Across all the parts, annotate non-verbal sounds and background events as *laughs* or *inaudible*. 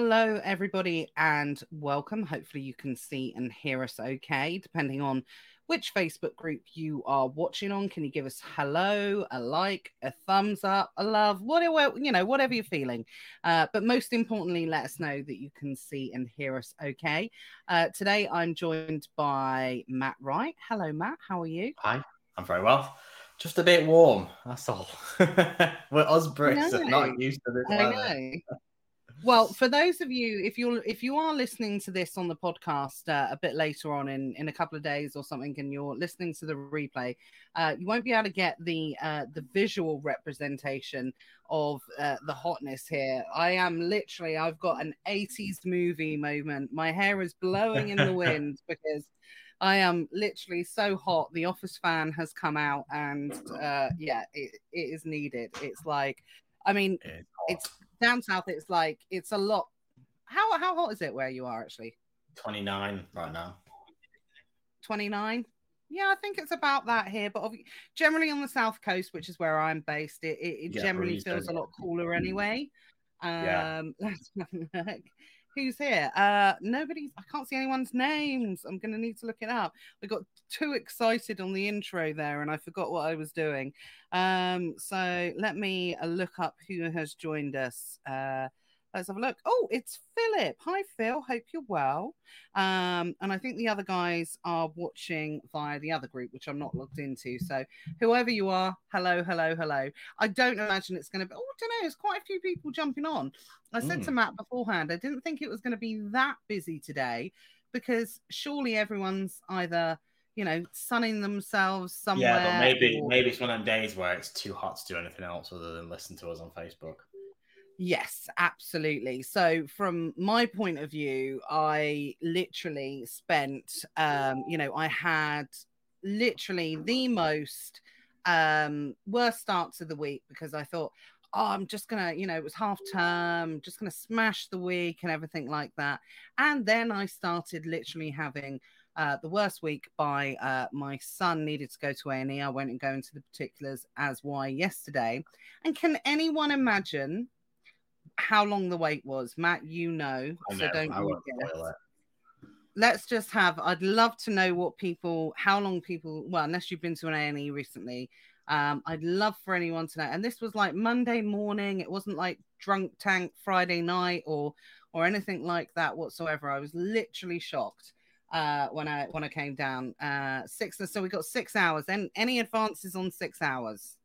Hello, everybody, and welcome. Hopefully, you can see and hear us okay, depending on which Facebook group you are watching on. Can you give us hello, a like, a thumbs up, a love, whatever you know, whatever you're feeling. Uh, but most importantly, let us know that you can see and hear us okay. Uh, today, I'm joined by Matt Wright. Hello, Matt. How are you? Hi, I'm very well. Just a bit warm. That's all. *laughs* We're us Brits not used to this. I know. Well, for those of you, if you're if you are listening to this on the podcast uh, a bit later on in in a couple of days or something, and you're listening to the replay, uh, you won't be able to get the uh, the visual representation of uh, the hotness here. I am literally, I've got an 80s movie moment. My hair is blowing in the *laughs* wind because. I am literally so hot. The office fan has come out, and uh, yeah, it, it is needed. It's like, I mean, it's down south it's like it's a lot. How how hot is it where you are actually? 29 right now. 29 yeah i think it's about that here but generally on the south coast which is where i'm based it, it, yeah, generally feels a lot cooler anyway. Um yeah. *laughs* let's have a look. Who's here? Uh nobody's i can't see anyone's names. I'm gonna need to look it up. I got too excited on the intro there and i forgot what i was doing um so let me uh, look up who has joined us uh let's have a look. Oh, it's Philip. Hi, Phil. Hope you're well. Um, and I think the other guys are watching via the other group, which I'm not logged into. So, whoever you are, hello, hello, hello. I don't imagine it's going to be. Oh, I don't know. There's quite a few people jumping on. I said mm. to Matt beforehand, I didn't think it was going to be that busy today because surely everyone's either you know, sunning themselves somewhere. Yeah, but maybe or... maybe it's one of them days where it's too hot to do anything else other than listen to us on Facebook. Yes, absolutely. So from my point of view, I literally spent um, you know, I had literally the most um worst starts of the week because I thought, oh, I'm just gonna, you know, it was half term, just gonna smash the week and everything like that. And then I started literally having uh, the worst week by uh, my son needed to go to A&E. I won't go into the particulars as why yesterday. And can anyone imagine how long the wait was. Matt, you know, I so don't guess. Let's just have. I'd love to know what people, how long people. Well, unless you've been to an A and E recently, um, I'd love for anyone to know. And this was like Monday morning. It wasn't like drunk tank Friday night or or anything like that whatsoever. I was literally shocked uh, when I when I came down. Uh, six. So we got six hours. And any advances on six hours?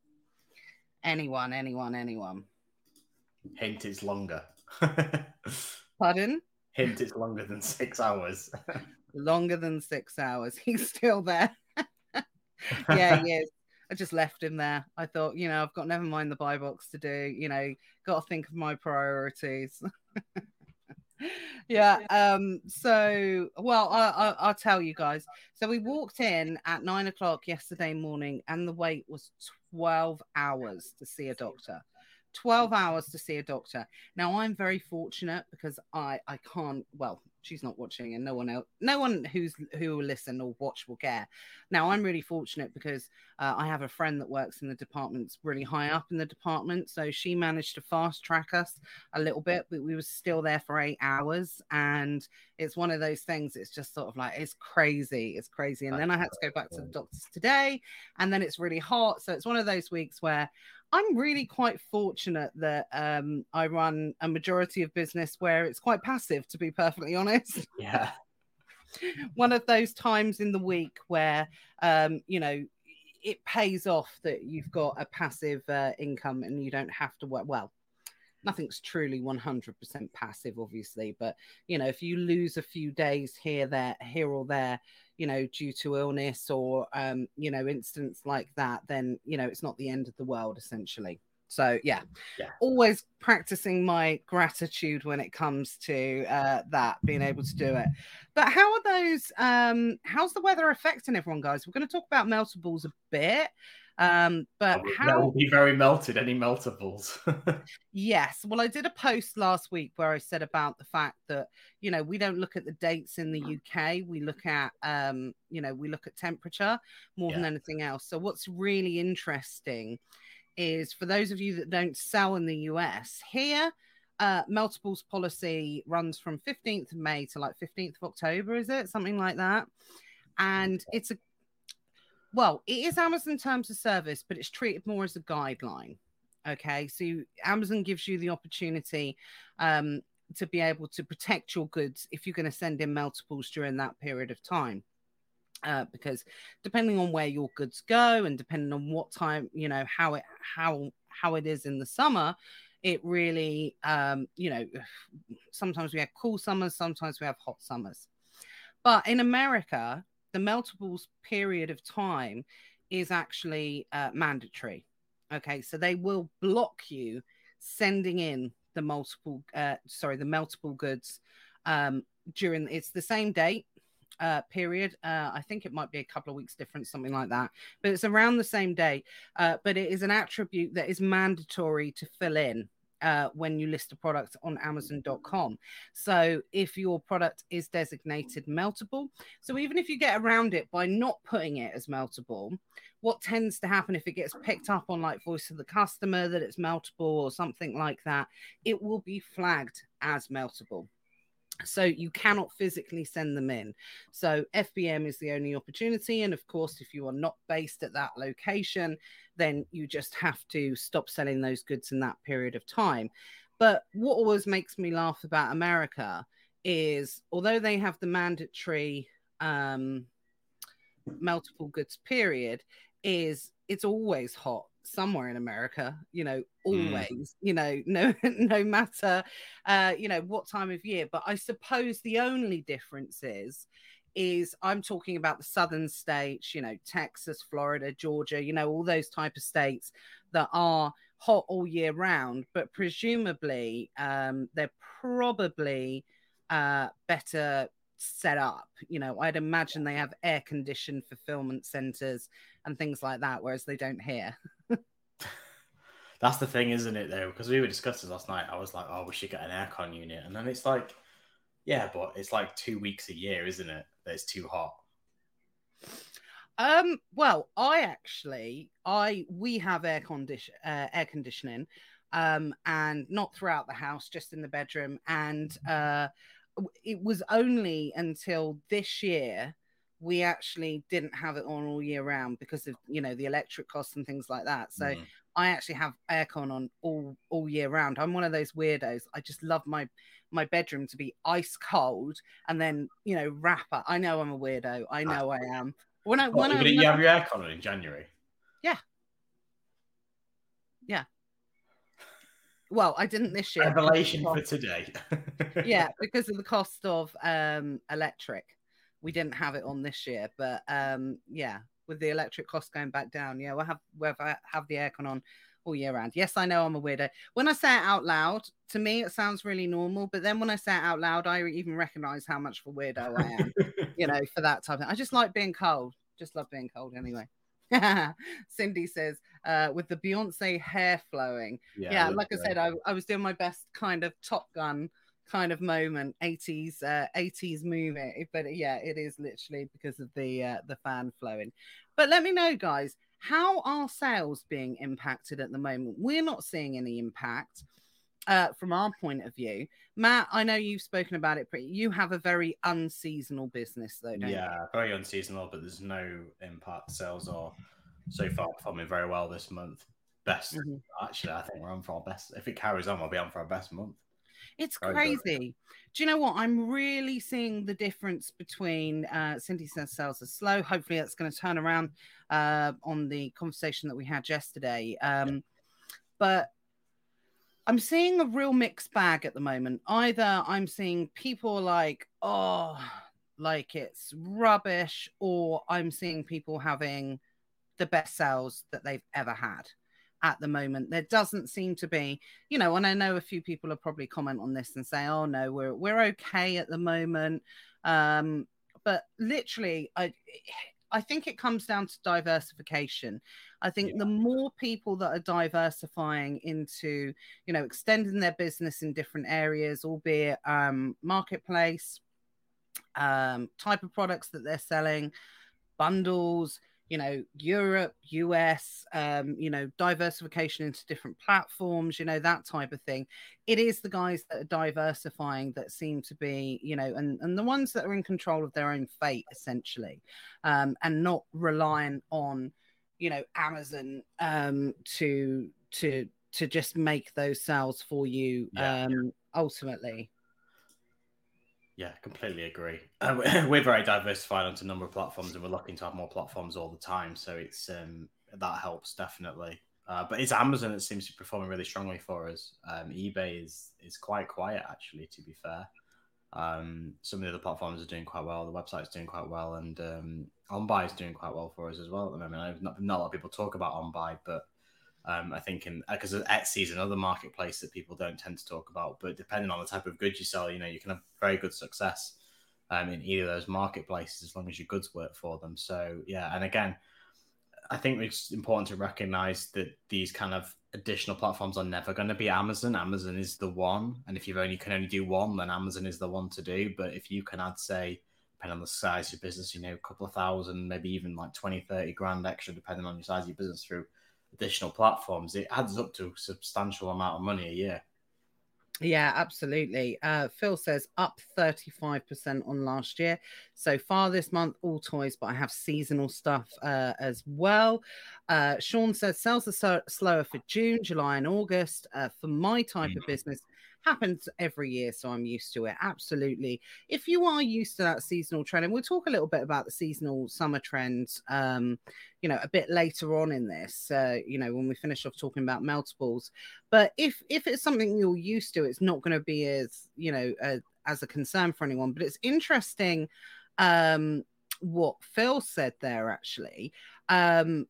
Anyone? Anyone? Anyone? Hint it's longer. *laughs* Pardon? Hint it's longer than six hours. *laughs* longer than six hours. *laughs* He's still there. yeah, he is. I just left him there. I thought, you know, I've got never mind the buy box to do. You know, got to think of my priorities. Yeah. Um. So, well, I, I, I'll tell you guys. So we walked in at nine o'clock yesterday morning, and the wait was twelve hours to see a doctor. 12 hours to see a doctor. Now I'm very fortunate because I I can't well she's not watching and no one else no one who's who will listen or watch will care. Now i'm really fortunate because uh, i have a friend that works in the departments really high up in the department so she managed to fast track us a little bit but we were still there for eight hours and it's one of those things it's just sort of like it's crazy it's crazy. And then i had to go back to the doctors today and then it's really hot. So it's one of those weeks where I'm really quite fortunate that um, I run a majority of business where it's quite passive, to be perfectly *laughs* honest. Yeah. One of those times in the week where, um, you know, it pays off that you've got a passive uh, income and you don't have to work. Well, nothing's truly 100% passive, obviously, but, you know, if you lose a few days here, there, here or there, you know, due to illness or, um, you know, instance like that, then, you know, it's not the end of the world, essentially. So, yeah, yeah. always practicing my gratitude when it comes to uh, that, being able to do it. But how are those, um, how's the weather affecting everyone, guys? We're going to talk about meltables a bit. Um, but oh, how that will be very melted, any meltables. *laughs* yes. Well, I did a post last week where I said about the fact that, you know, we don't look at the dates in the UK, we look at um, you know, we look at temperature more yeah. than anything else. So what's really interesting is for those of you that don't sell in the US, here uh, Meltables policy runs from 15th of May to like 15th of October, is it? Something like that. And it's a, well, it is Amazon terms of service, but it's treated more as a guideline. Okay. So you, Amazon gives you the opportunity um, to be able to protect your goods if you're going to send in meltables during that period of time. Uh, because depending on where your goods go and depending on what time you know how it how how it is in the summer it really um you know sometimes we have cool summers sometimes we have hot summers but in america the meltables period of time is actually uh, mandatory okay so they will block you sending in the multiple uh sorry the meltable goods um during it's the same date uh, period. Uh, I think it might be a couple of weeks difference, something like that. But it's around the same day. Uh, but it is an attribute that is mandatory to fill in. Uh, when you list a product on Amazon.com. So, if your product is designated meltable, so even if you get around it by not putting it as meltable, what tends to happen if it gets picked up on like voice of the customer that it's meltable or something like that, it will be flagged as meltable. So you cannot physically send them in. So fbm is the only opportunity. And of course if you are not based at that location then you just have to stop selling those goods in that period of time but what always makes me laugh about america is although they have the mandatory um meltable goods period is it's always hot somewhere in America, you know, mm. always, mm. you know, *laughs* no, no matter, uh, you know, what time of year. But I suppose the only difference is, is I'm talking about the southern states, you know, Texas, Florida, Georgia, you know, all those type of states that are hot all year round, but presumably um, they're probably uh, better set up. You know, I'd imagine they have air conditioned fulfillment centers and things like that, whereas they don't here. *laughs* That's the thing, isn't it? Though, because we were discussing last night, I was like, "Oh, we should get an aircon unit," and then it's like, "Yeah, but it's like two weeks a year, isn't it? That it's too hot." Um. Well, I actually, I we have air condition, uh, air conditioning, um, and not throughout the house, just in the bedroom, and uh, it was only until this year we actually didn't have it on all year round because of you know the electric costs and things like that. So mm. I actually have aircon on all all year round. I'm one of those weirdos. I just love my my bedroom to be ice cold and then you know wrap up. I know I'm a weirdo. I know I am. When I when I you have your aircon on in January. Yeah. Yeah. Well, I didn't this year. Revelation for today. *laughs* yeah, because of the cost of um electric we didn't have it on this year, but um, yeah, with the electric costs going back down, yeah, we'll have we'll have the aircon on all year round. Yes, I know I'm a weirdo. When I say it out loud, to me it sounds really normal, but then when I say it out loud, I even recognize how much of a weirdo I am. *laughs* you know, for that type of. thing. I just like being cold. Just love being cold anyway. *laughs* Cindy says, uh, with the Beyonce hair flowing. Yeah, yeah like I said, I, I was doing my best kind of Top Gun kind of moment 80s uh, 80s movie but yeah it is literally because of the uh, the fan flowing. But let me know guys how are sales being impacted at the moment? We're not seeing any impact uh, from our point of view. Matt i know you've spoken about it pretty you have a very unseasonal business though yeah you? very unseasonal but there's no impact. Sales are so far performing very well this month. Best mm-hmm. actually i think we're on for our best. If it carries on we'll be on for our best month it's crazy. Do you know what? I'm really seeing the difference between uh, Cindy says sales are slow. Hopefully, that's going to turn around uh, on the conversation that we had yesterday. Um, but I'm seeing a real mixed bag at the moment. Either I'm seeing people like, oh, like it's rubbish, or I'm seeing people having the best sales that they've ever had at the moment. There doesn't seem to be, you know, and I know a few people will probably comment on this and say, "Oh no, we're we're okay at the moment." Um, but literally, I I think it comes down to diversification. I think yeah. the more people that are diversifying into, you know, extending their business in different areas, albeit um, marketplace, um, type of products that they're selling, bundles, you know, Europe, US, um, you know, diversification into different platforms, you know, that type of thing. It is the guys that are diversifying that seem to be, you know, and, and the ones that are in control of their own fate, essentially, um, and not relying on, you know, Amazon um, to to to just make those sales for you yeah. um, ultimately. Yeah, completely agree. Uh, *laughs* we're very diversified onto a number of platforms, and we're looking to have more platforms all the time. So it's um, that helps definitely. Uh, but it's Amazon that seems to be performing really strongly for us. Um, eBay is is quite quiet actually. To be fair, um, some of the other platforms are doing quite well. The website's doing quite well, and um, OnBuy is doing quite well for us as well at the moment. I've not, not a lot of people talk about OnBuy, but um, I think in because Etsy is another marketplace that people don't tend to talk about, but depending on the type of goods you sell, you know, you can have very good success um, in either of those marketplaces as long as your goods work for them. So yeah, and again, I think it's important to recognize that these kind of additional platforms are never going to be Amazon. Amazon is the one, and if you only can only do one, then Amazon is the one to do. But if you can add, say, depending on the size of your business, you know, a couple of thousand, maybe even like 20, 30 grand extra, depending on your size of your business through additional platforms, it adds up to a substantial amount of money a year. Yeah, absolutely. Uh, Phil says up 35% on last year. So far this month, all toys, but I have seasonal stuff uh, as well. Uh, Sean says sales are so- slower for June, July, and August. Uh, for my type mm-hmm. of business, happens every year, so I'm used to it. Absolutely. If you are used to that seasonal trend, and we'll talk a little bit about the seasonal summer trends, um, you know, a bit later on in this, uh, you know, when we finish off talking about meltables. But if if it's something you're used to, it's not going to be as you know a, as a concern for anyone. But it's interesting um, what Phil said there actually. Um,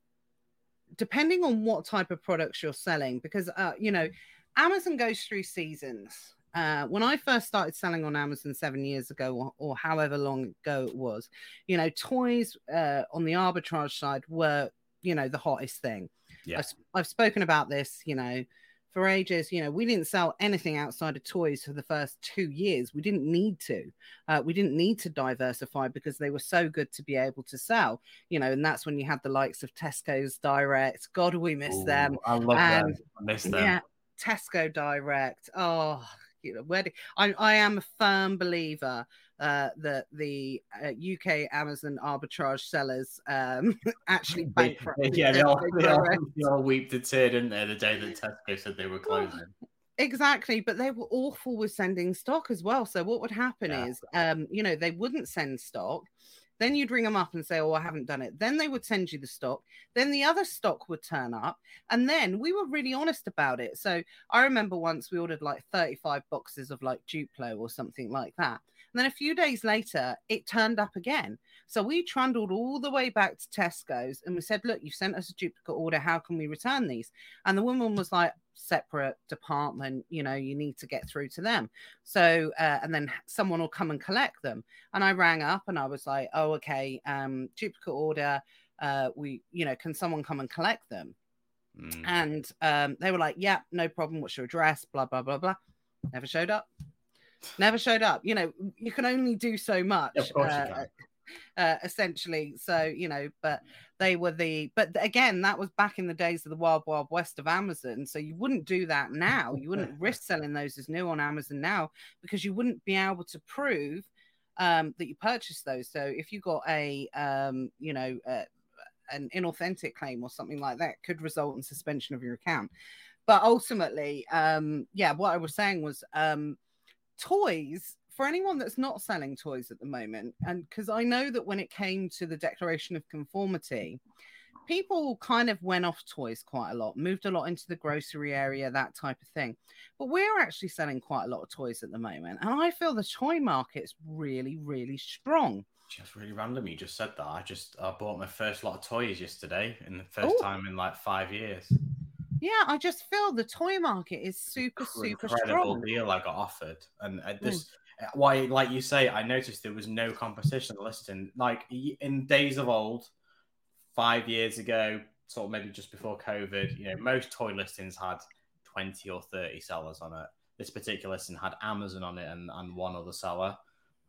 depending on what type of products you're selling, because uh, you know Amazon goes through seasons. Uh, when I first started selling on Amazon seven years ago, or, or however long ago it was, you know, toys uh, on the arbitrage side were, you know, the hottest thing. Yeah. I've, I've spoken about this, you know, for ages. You know, we didn't sell anything outside of toys for the first two years. We didn't need to. Uh, we didn't need to diversify because they were so good to be able to sell. You know, and that's when you had the likes of Tesco's Direct. God, we miss Ooh, them. I love and, them. I miss them. Yeah, Tesco Direct. Oh, you know, where do, I, I am a firm believer uh, that the uh, UK Amazon arbitrage sellers um, *laughs* actually bankrupt. yeah, they all, they, all, they all weeped a tear, didn't they, the day that Tesco said they were closing. Exactly, but they were awful with sending stock as well. So what would happen yeah. is, um, you know, they wouldn't send stock. Then you'd ring them up and say, Oh, I haven't done it. Then they would send you the stock. Then the other stock would turn up. And then we were really honest about it. So I remember once we ordered like 35 boxes of like Duplo or something like that. And then a few days later, it turned up again. So we trundled all the way back to Tesco's and we said, Look, you've sent us a duplicate order. How can we return these? And the woman was like, Separate department, you know, you need to get through to them. So, uh, and then someone will come and collect them. And I rang up and I was like, Oh, okay, um, duplicate order. Uh, we, you know, can someone come and collect them? Mm. And um, they were like, Yeah, no problem. What's your address? Blah, blah, blah, blah. Never showed up never showed up. You know, you can only do so much. Of course uh, you can. *laughs* Uh, essentially. So, you know, but they were the, but again, that was back in the days of the wild, wild west of Amazon. So you wouldn't do that now. You wouldn't *laughs* risk selling those as new on Amazon now because you wouldn't be able to prove um, that you purchased those. So if you got a, um, you know, uh, an inauthentic claim or something like that, could result in suspension of your account. But ultimately, um, yeah, what I was saying was, um, toys for anyone that's not selling toys at the moment, and because I know that when it came to the declaration of conformity, people kind of went off toys quite a lot, moved a lot into the grocery area, that type of thing. But we're actually selling quite a lot of toys at the moment, and I feel the toy market is really, really strong. Just really random, you just said that. I just I bought my first lot of toys yesterday, in the first Ooh. time in like five years. Yeah, I just feel the toy market is super, super strong. deal I got offered, and this. Mm. Why, like you say, I noticed there was no competition listing. Like in days of old, five years ago, sort of maybe just before COVID, you know, most toy listings had 20 or 30 sellers on it. This particular listing had Amazon on it and, and one other seller.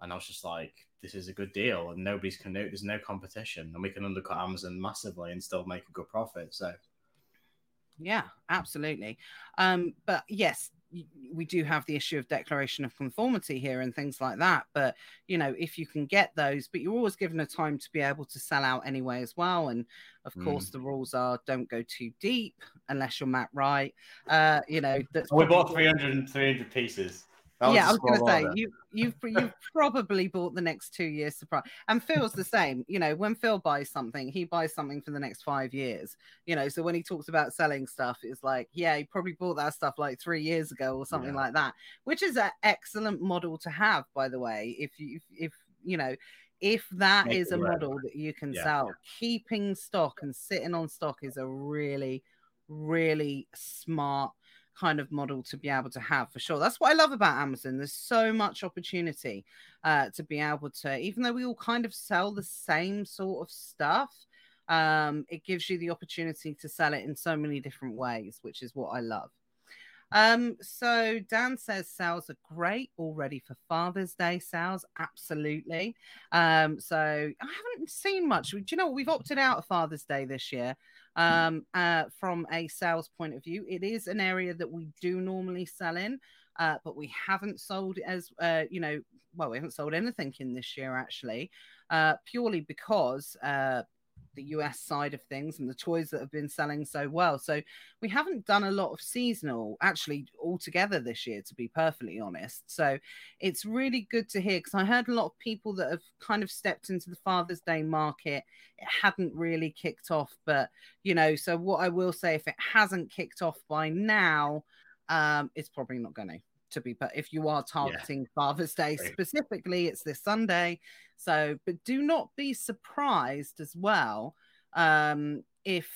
and I was just like, this is a good deal, and nobody's can there's no competition, and we can undercut Amazon massively and still make a good profit. So, yeah, absolutely. Um, but yes, we do have the issue of declaration of conformity here and things like that. But you know, if you can get those, but you're always given a time to be able to sell out anyway as well. And of mm. course, the rules are don't go too deep unless you're Matt Wright. Uh, you know, that's we bought 300, 300 pieces yeah, I was going to say you you've you've *laughs* probably bought the next two years supply. And Phil's the same. You know, when Phil buys something, he buys something for the next five years. You know, so when he talks about selling stuff, it's like, yeah, he probably bought that stuff like three years ago or something yeah. like that, which is an excellent model to have, by the way. If you if, you know if that Make is a model that you can yeah. sell, keeping stock and sitting on stock is a really, really smart kind of model to be able to have for sure. That's what I love about Amazon. There's so much opportunity uh, to be able to, even though we all kind of sell the same sort of stuff, um, it gives you the opportunity to sell it in so many different ways, which is what I love. Um, so Dan says sales are great already for Father's Day sales. Absolutely. Um, so I haven't seen much. Do you know what? We've opted out of Father's Day this year um, uh, from a sales point of view. It is an area that we do normally sell in, uh, but we haven't sold as, uh, you know, well, we haven't sold anything in this year actually, uh, purely because uh, the US side of things and the toys that have been selling so well. So we haven't done a lot of seasonal actually altogether this year, to be perfectly honest. So it's really good to hear because I heard a lot of people that have kind of stepped into the Father's Day market. It hadn't really kicked off, but you know, so what I will say if it hasn't kicked off by now, um, it's probably not going to to be but if you are targeting yeah. father's day specifically it's this sunday. So but do not be surprised as well um if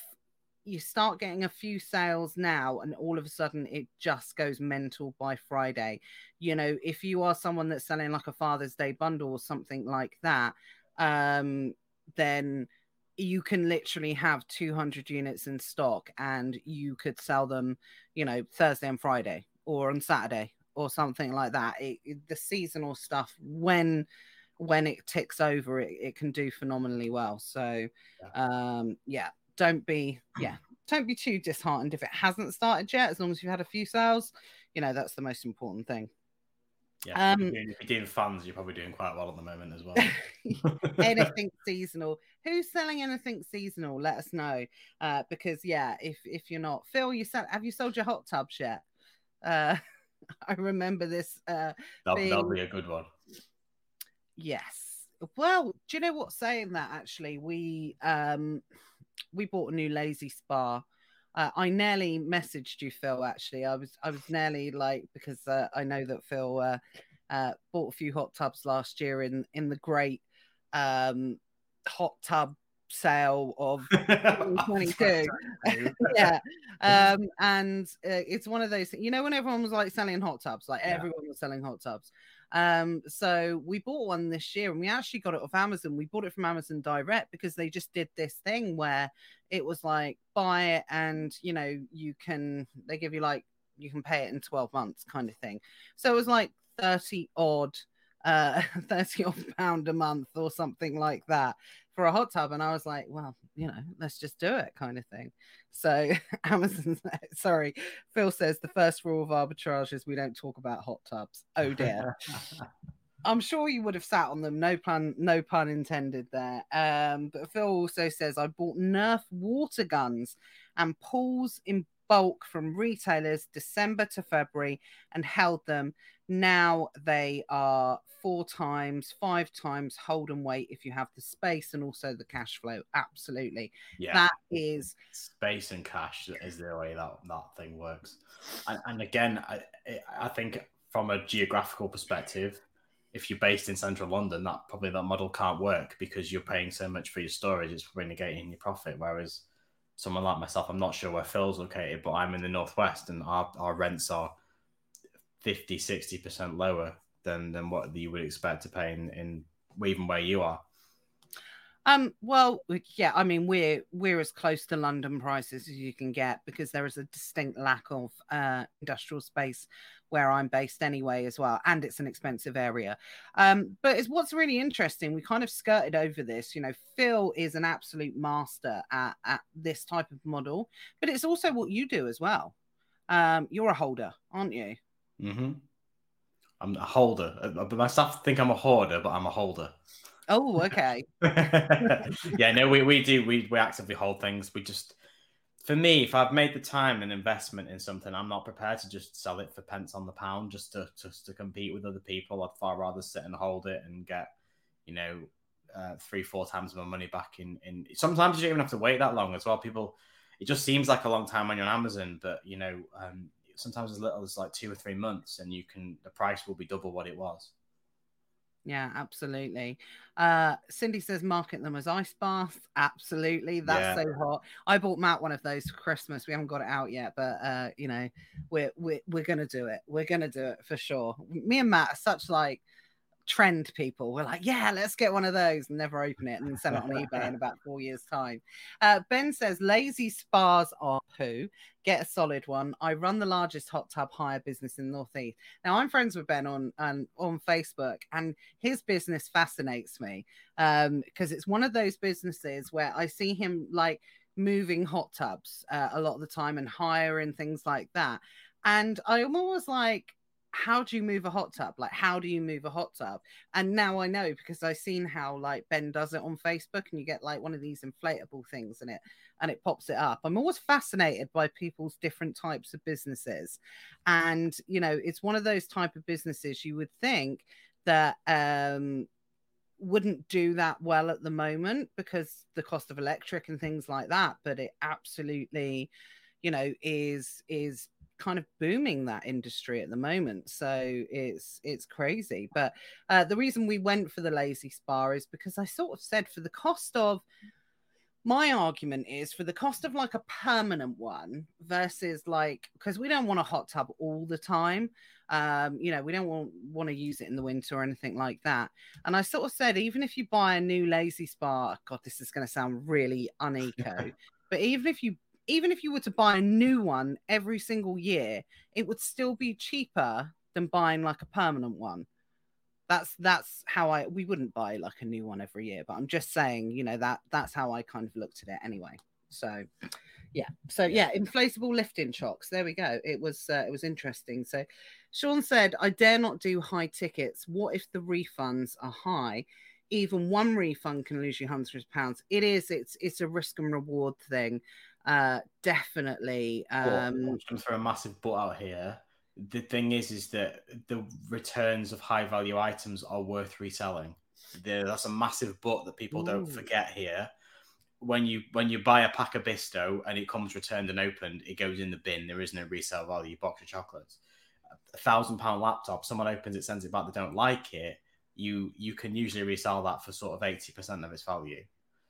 you start getting a few sales now and all of a sudden it just goes mental by friday. You know if you are someone that's selling like a father's day bundle or something like that um then you can literally have 200 units in stock and you could sell them you know thursday and friday or on saturday or something like that. It, it, the seasonal stuff, when when it ticks over, it, it can do phenomenally well. So, yeah. um, yeah, don't be yeah, don't be too disheartened if it hasn't started yet. As long as you've had a few sales, you know that's the most important thing. Yeah, um, if, you're, if you're doing funds, you're probably doing quite well at the moment as well. *laughs* anything *laughs* seasonal. Who's selling anything seasonal? Let us know. Uh, because yeah, if if you're not, Phil, you sell. Have you sold your hot tubs yet? Uh, *laughs* *laughs* I remember this. Uh, that'll, being... that'll be a good one. Yes. Well, do you know what? Saying that, actually, we um we bought a new Lay-Z-Spa. Uh, I nearly messaged you, Phil. Actually, I was I was nearly like because uh, I know that Phil uh, uh, bought a few hot tubs last year in in the great um, hot tub sale of *laughs* 2022. *laughs* yeah. Um, and uh, it's one of those, you know, when everyone was like selling hot tubs, like yeah. everyone was selling hot tubs. Um, so we bought one this year and we actually got it off Amazon. We bought it from Amazon direct because they just did this thing where it was like buy it and you know, you can they give you like you can pay it in 12 months kind of thing. So it was like 30 odd uh *laughs* 30 odd pound a month or something like that for a hot tub and i was like well you know let's just do it kind of thing. So *laughs* amazon *laughs* sorry phil says the first rule of arbitrage is we don't talk about hot tubs. Oh dear. *laughs* I'm sure you would have sat on them no pun no pun intended there. Um but phil also says i bought nerf water guns and pools in bulk from retailers december to february and held them now they are four times, five times hold and wait if you have the space and also the cash flow. Absolutely. Yeah. That is space and cash is the way that that thing works. And, and again, I, I think from a geographical perspective, if you're based in central London, that probably that model can't work because you're paying so much for your storage, it's probably negating your profit. Whereas someone like myself, I'm not sure where Phil's located, but I'm in the northwest and our, our rents are 50, 60% lower than than what you would expect to pay in, in even where you are. Um, well, yeah, I mean we're we're as close to London prices as you can get because there is a distinct lack of uh, industrial space where I'm based anyway as well, and it's an expensive area. Um, but it's what's really interesting. We kind of skirted over this. You know, Phil is an absolute master at, at this type of model, but it's also what you do as well. Um, you're a holder, aren't you? Mm-hmm. I'm a holder. Uh, but my staff think I'm a hoarder, but I'm a holder. Oh, okay. *laughs* yeah, no, we, we do. We, we actively hold things. We just, for me, if I've made the time and investment in something, I'm not prepared to just sell it for pence on the pound just to just to compete with other people. I'd far rather sit and hold it and get, you know, uh, three, four times my money back in. In sometimes you don't even have to wait that long as well. People, it just seems like a long time when you're on Amazon, but you know, um, sometimes as little as like two or three months, and you can the price will be double what it was. Yeah, absolutely. Uh, Cindy says market them as ice baths. Absolutely, that's yeah. so hot. I bought Matt one of those for Christmas. We haven't got it out yet, but uh, you know, we're we're we're gonna do it. We're gonna do it for sure. Me and Matt are such like trend people. We're like, yeah, let's get one of those and never open it and then sell it on eBay in *laughs* about four years' time. Uh, ben says, Lay-Z-Spas are poo. Get a solid one. I run the largest hot tub hire business in the Northeast. Now, I'm friends with Ben on on, on Facebook, and his business fascinates me because um, it's one of those businesses where I see him like moving hot tubs uh, a lot of the time and hiring things like that. And I'm always like, how do you move a hot tub? Like, how do you move a hot tub? And now I know because I've seen how like Ben does it on Facebook, and you get like one of these inflatable things in it, and it pops it up. I'm always fascinated by people's different types of businesses, and you know, it's one of those type of businesses you would think that um wouldn't do that well at the moment because the cost of electric and things like that but it absolutely you know is is kind of booming that industry at the moment so it's it's crazy. But uh, the reason we went for the Lay-Z-Spa is because i sort of said for the cost of my argument is for the cost of like a permanent one versus like because we don't want a hot tub all the time. Um you know we don't want want to use it in the winter or anything like that. And i sort of said even if you buy a new Lay-Z-Spa god this is going to sound really *laughs* uneco but even if you even if you were to buy a new one every single year, it would still be cheaper than buying like a permanent one. That's that's how I we wouldn't buy like a new one every year, but I'm just saying, you know, that that's how I kind of looked at it anyway. So yeah. So yeah, inflatable lifting shocks. There we go. It was uh, it was interesting. So Sean said, I dare not do high tickets. What if the refunds are high? Even one refund can lose you hundreds of pounds. It is, it's it's a risk and reward thing. Uh, definitely. Um, but, throw a massive butt out here. The thing is, is that the returns of high value items are worth reselling. that's a massive but that people Ooh. don't forget here. When you when you buy a pack of Bisto and it comes returned and opened, it goes in the bin. There is no resale value. Box of chocolates, a thousand pound laptop. Someone opens it, sends it back. They don't like it. You you can usually resell that for sort of eighty percent of its value.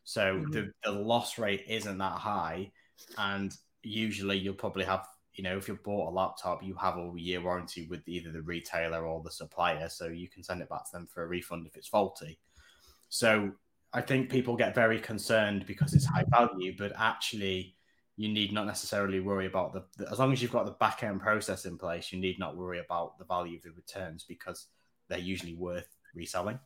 So mm-hmm. the, the loss rate isn't that high and usually you'll probably have you know if you bought a laptop you have a year warranty with either the retailer or the supplier so you can send it back to them for a refund if it's faulty. So i think people get very concerned because it's high value but actually you need not necessarily worry about the, the as long as you've got the back end process in place you need not worry about the value of the returns because they're usually worth reselling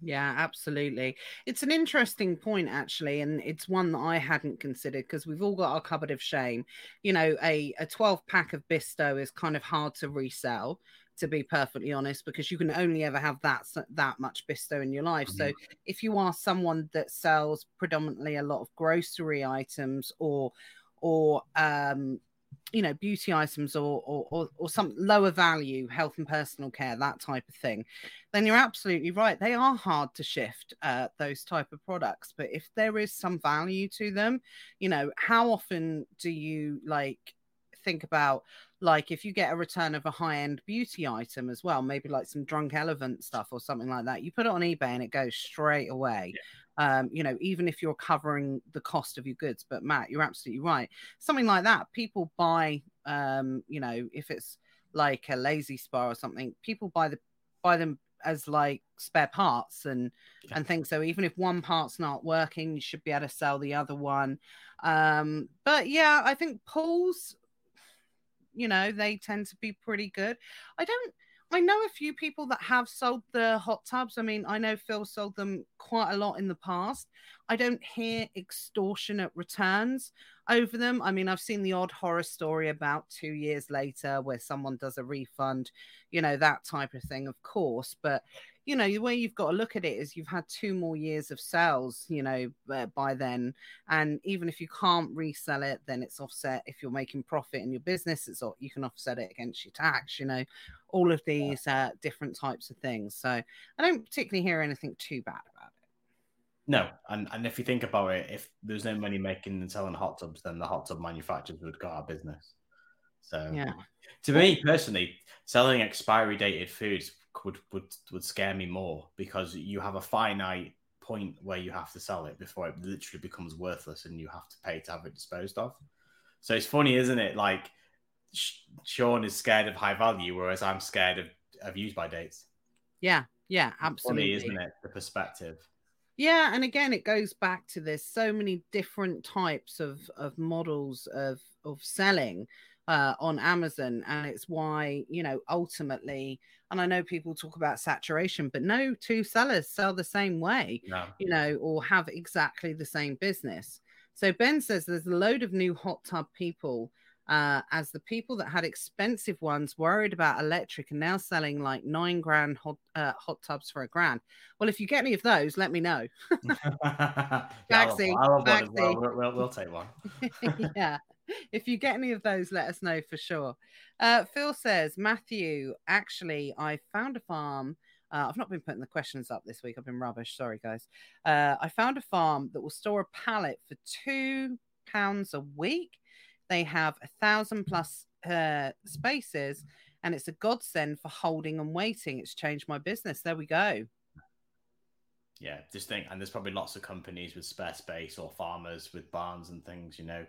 yeah, absolutely. It's an interesting point, actually, and it's one that I hadn't considered because we've all got our cupboard of shame. You know, a, a 12 pack of Bisto is kind of hard to resell, to be perfectly honest, because you can only ever have that that much Bisto in your life. Mm-hmm. So if you are someone that sells predominantly a lot of grocery items or or um, you know beauty items or, or or, or some lower value health and personal care that type of thing then you're absolutely right they are hard to shift uh, those type of products but if there is some value to them you know how often do you like think about like if you get a return of a high end beauty item as well, maybe like some drunk elephant stuff or something like that, you put it on eBay and it goes straight away. Yeah. Um, you know, even if you're covering the cost of your goods. But Matt, you're absolutely right. Something like that, people buy, um, you know, if it's like a Lay-Z-Spa or something, people buy the buy them as like spare parts and Yeah. and things. So even if one part's not working, you should be able to sell the other one. Um, but yeah, I think pools, you know, they tend to be pretty good. I don't. I know a few people that have sold the hot tubs. I mean, I know Phil sold them quite a lot in the past. I don't hear extortionate returns over them. I mean, I've seen the odd horror story about two years later where someone does a refund, you know, that type of thing, of course. But, you know, the way you've got to look at it is you've had two more years of sales, you know, uh, by then. And even if you can't resell it, then it's offset. If you're making profit in your business, it's all you can offset it against your tax, you know, all of these uh, different types of things. So I don't particularly hear anything too bad about it. No, and, and if you think about it, if there's no money making and selling hot tubs, then the hot tub manufacturers would go out of business. So Yeah. to me personally, selling expiry dated foods would would would scare me more because you have a finite point where you have to sell it before it literally becomes worthless and you have to pay to have it disposed of. So it's funny, isn't it? Like Sh- Sean is scared of high value, whereas I'm scared of, of use by dates. Yeah. Yeah. absolutely. Funny, isn't it? The perspective. Yeah, and again, it goes back to this so many different types of of models of of selling uh, on Amazon, and it's why you know ultimately. And I know people talk about saturation, but no two sellers sell the same way, No. you know, or have exactly the same business. So Ben says there's a load of new hot tub people. Uh, as the people that had expensive ones worried about electric and now selling like nine grand hot uh, hot tubs for a grand. Well, if you get any of those, let me know. *laughs* yeah, Maxi, I love one well. We'll, we'll, we'll take one. *laughs* yeah. If you get any of those, let us know for sure. Uh, Phil says, Matthew, actually, I found a farm. Uh, I've not been putting the questions up this week. I've been rubbish. Sorry, guys. Uh, I found a farm that will store a pallet for two pounds a week. They have a thousand plus uh, spaces, and it's a godsend for holding and waiting. It's changed my business. There we go. Yeah, just think, and there's probably lots of companies with spare space or farmers with barns and things, you know,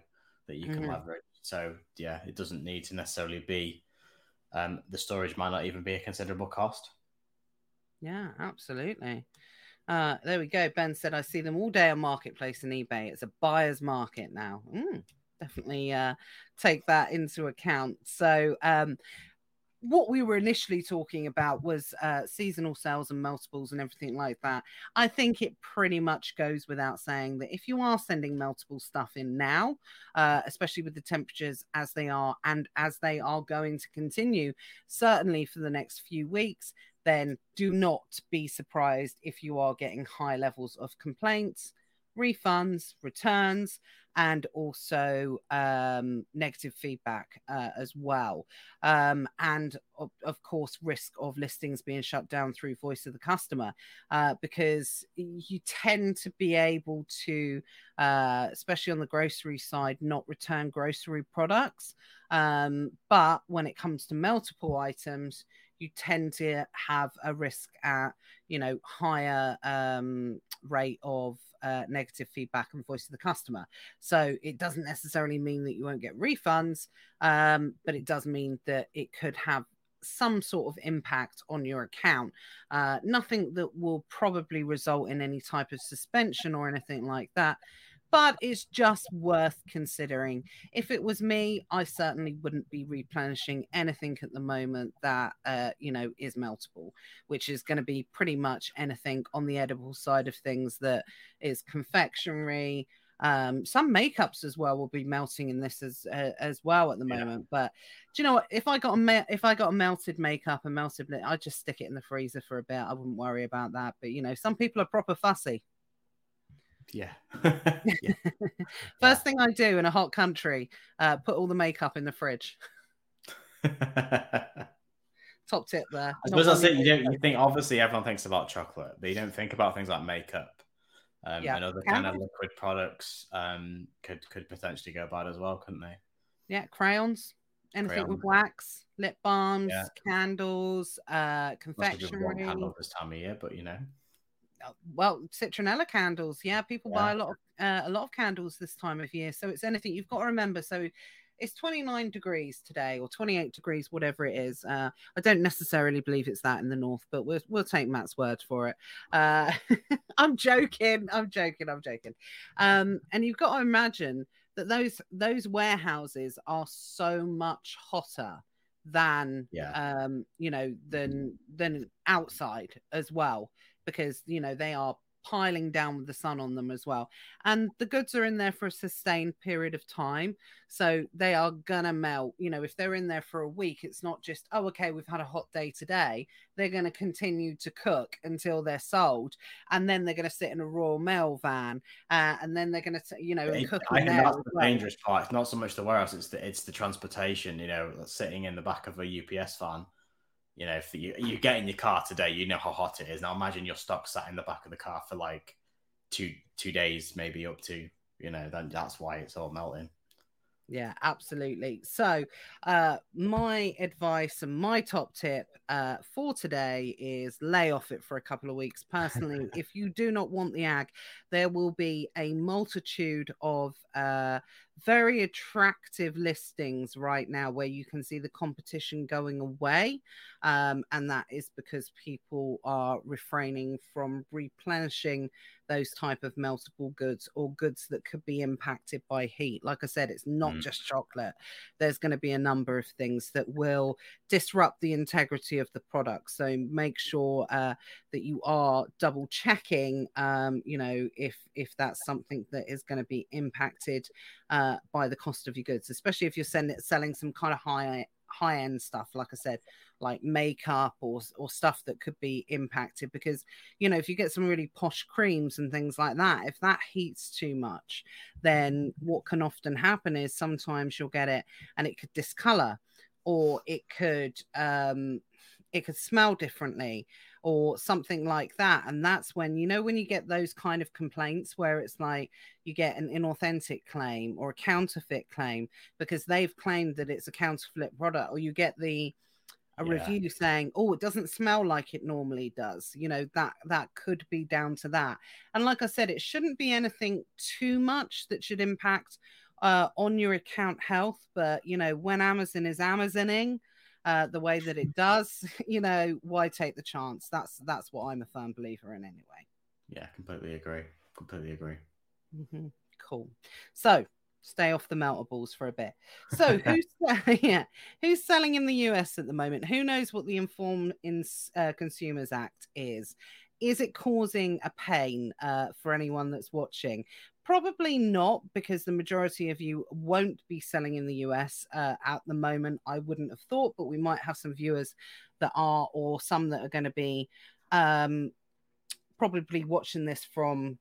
that you can Mhm. leverage. So yeah, it doesn't need to necessarily be. Um, the storage might not even be a considerable cost. Yeah, absolutely. Uh, there we go. Ben said, I see them all day on Marketplace and eBay. It's a buyer's market now. Mm, definitely uh, take that into account. So, um, what we were initially talking about was uh, seasonal sales and meltables and everything like that. I think it pretty much goes without saying that if you are sending meltable stuff in now, uh, especially with the temperatures as they are and as they are going to continue, certainly for the next few weeks, then do not be surprised if you are getting high levels of complaints, refunds, returns, and also um, negative feedback uh, as well. Um, and of, of, course, risk of listings being shut down through voice of the customer uh, because you tend to be able to, uh, especially on the grocery side, not return grocery products. Um, but when it comes to meltable items, you tend to have a risk at you know higher um, rate of uh, negative feedback and voice of the customer. So it doesn't necessarily mean that you won't get refunds, um, but it does mean that it could have some sort of impact on your account. Uh, nothing that will probably result in any type of suspension or anything like that but it's just worth considering. If it was me, I certainly wouldn't be replenishing anything at the moment that uh, you know is meltable, which is going to be pretty much anything on the edible side of things that is confectionery. Um, some makeups as well will be melting in this as uh, as well at the Yeah. moment. But do you know what? If I got a me- if I got a melted makeup and melted, I'd just stick it in the freezer for a bit. I wouldn't worry about that. But you know, some people are proper fussy. Yeah. yeah. *laughs* First thing I do in a hot country, uh, put all the makeup in the fridge. *laughs* Top tip there. I suppose that's it. You don't. You think obviously everyone thinks about chocolate, but you don't think about things like makeup um, Yeah. and other kind of liquid products. Um, could could potentially go bad as well, couldn't they? Yeah, crayons, anything with wax, lip balms, Yeah. candles, uh, Most people want confectionery. candles this time of year, but you know, Well, citronella candles. Yeah, people Yeah. buy a lot of uh, a lot of candles this time of year. So it's anything you've got to remember. So it's 29 degrees today or 28 degrees, whatever it is. Uh, I don't necessarily believe it's that in the north, but we'll, we'll take Matt's word for it. Uh, *laughs* I'm joking. I'm joking. I'm joking. Um, and you've got to imagine that those those warehouses are so much hotter than Yeah. um you know than than outside as well because you know they are piling down with the sun on them as well and the goods are in there for a sustained period of time so they are gonna melt you know if they're in there for a week it's not just oh okay we've had a hot day today they're going to continue to cook until they're sold and then they're going to sit in a royal mail van uh, and then they're going to you know It- cook I in think that's the well. dangerous part. It's not so much the warehouse; it's the it's the transportation. You know, sitting in the back of a UPS van. You know, if you you get in your car today, you know how hot it is. Now imagine your stock sat in the back of the car for like two two days, maybe up to. You know, then that's why it's all melting. Yeah, absolutely. So, uh, my advice and my top tip uh, for today is lay off it for a couple of weeks. Personally, *laughs* if you do not want the ag, there will be a multitude of uh, very attractive listings right now where you can see the competition going away. Um, and that is because people are refraining from replenishing those type of meltable goods or goods that could be impacted by heat like i said it's not Mm. just chocolate there's going to be a number of things that will disrupt the integrity of the product so make sure uh, that you are double checking um, you know if if that's something that is going to be impacted uh, by the cost of your goods especially if you're sending, selling some kind of high high end stuff like i said like makeup or or stuff that could be impacted. Because you know if you get some really posh creams and things like that if that heats too much then what can often happen is sometimes you'll get it and it could discolor or it could um it could smell differently or something like that and that's when you know when you get those kind of complaints where it's like you get an inauthentic claim or a counterfeit claim because they've claimed that it's a counterfeit product or you get the a Yeah. review saying oh it doesn't smell like it normally does you know that that could be down to that and like i said it shouldn't be anything too much that should impact uh, on your account health but you know when amazon is amazoning uh, the way that it does *laughs* you know why take the chance that's that's what i'm a firm believer in anyway Yeah, completely agree. Completely agree. Mhm. Cool. So stay off the meltables for a bit. So *laughs* who's *laughs* yeah who's selling in the US at the moment? Who knows what the Informed in uh, Consumers Act is? Is it causing a pain uh, for anyone that's watching? Probably not, because the majority of you won't be selling in the US uh, at the moment. I wouldn't have thought, but we might have some viewers that are, or some that are going to be um, probably watching this from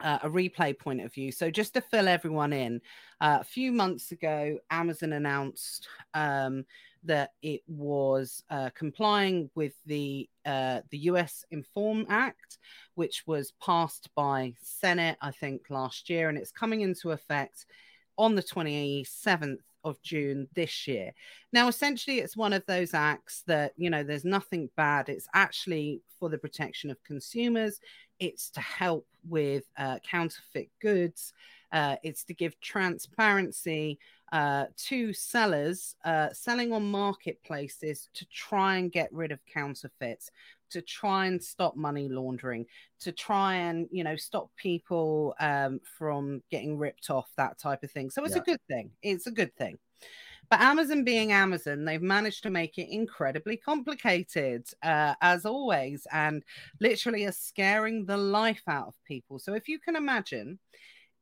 uh, a replay point of view. So just to fill everyone in, uh, a few months ago, Amazon announced um, that it was uh, complying with the uh, the U.S. Inform Act, which was passed by Senate, I think, last year, and it's coming into effect on the 27th of June this year. Now, essentially, it's one of those acts that, you know, there's nothing bad. It's actually for the protection of consumers, it's to help with uh, counterfeit goods, uh, it's to give transparency uh, to sellers uh, selling on marketplaces to try and get rid of counterfeits. To try and stop money laundering, to try and you know stop people um, from getting ripped off, that type of thing. So it's a good thing. It's a good thing. But Amazon being Amazon, they've managed to make it incredibly complicated, uh, as always, and literally are scaring the life out of people. So if you can imagine,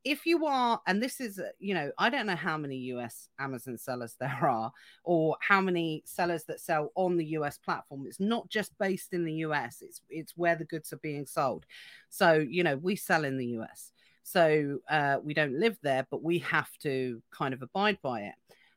if you are, and this is, uh, you know, I don't know how many US Amazon sellers *laughs* there are, or how many sellers that sell on the US platform. It's not just based in the US; it's it's where the goods are being sold. So you know, we sell in the US, so uh, we don't live there, but we have to kind of abide by it.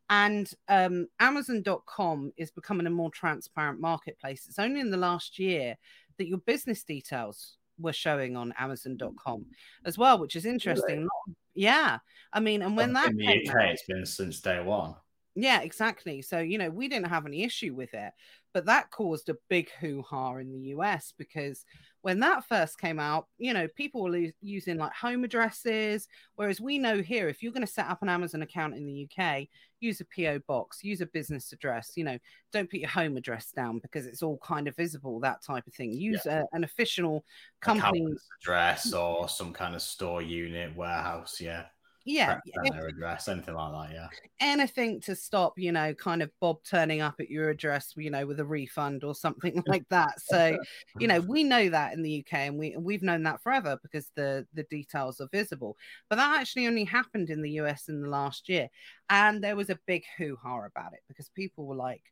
And um, Amazon.com is becoming a more transparent marketplace. It's only in the last year that your business details were showing on Amazon.com mm. as well, which is interesting. Not- yeah, I mean, and when that in the came UK, out- it's been since day one. Yeah, exactly. So, you know, we didn't have any issue with it, but that caused a big hoo ha in the US because when that first came out, you know, people were using like home addresses. Whereas we know here, if you're going to set up an Amazon account in the UK, use a PO box, use a business address, you know, don't put your home address down because it's all kind of visible, that type of thing. Use yeah. a, an official company address or some kind of store unit, warehouse. Yeah yeah their address anything like that yeah. Anything to stop you know kind of bob turning up at your address you know with a refund or something *laughs* like that. So you know we know that in the uk and we we've known that forever because the the details are visible. But that actually only happened in the us in the last year. And there was a big hoo-ha about it because people were like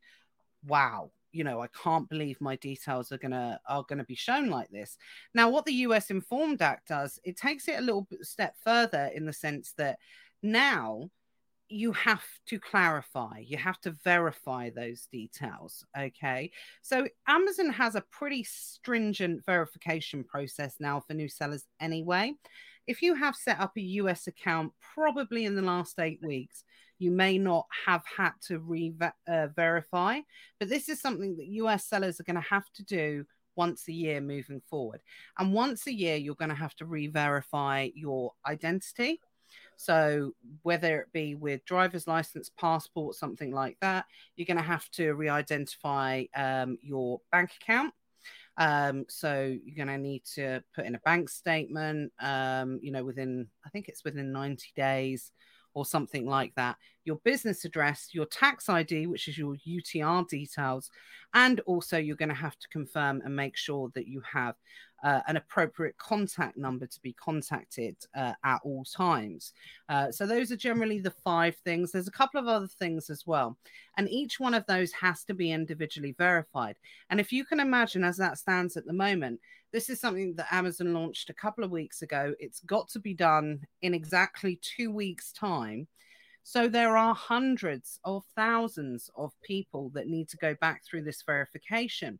wow you know, I can't believe my details are gonna are gonna be shown like this. Now, what the U.S. Informed Act does, it takes it a little step further in the sense that now you have to clarify, you have to verify those details. Okay. So Amazon has a pretty stringent verification process now for new sellers anyway. If you have set up a US account probably in the last eight weeks, you may not have had to re uh, verify. But this is something that US sellers are going to have to do once a year moving forward. And once a year, you're going to have to re verify your identity. So, whether it be with driver's license, passport, something like that, you're going to have to re identify um, your bank account. Um, so you're going to need to put in a bank statement, um, you know, within, I think it's within 90 days or something like that, your business address, your tax ID, which is your UTR details, and also you're going to have to confirm and make sure that you have uh, an appropriate contact number to be contacted uh, at all times. Uh, so, those are generally the five things. There's a couple of other things as well. And each one of those has to be individually verified. And if you can imagine, as that stands at the moment, this is something that Amazon launched a couple of weeks ago. It's got to be done in exactly two weeks' time. So there are hundreds of thousands of people that need to go back through this verification.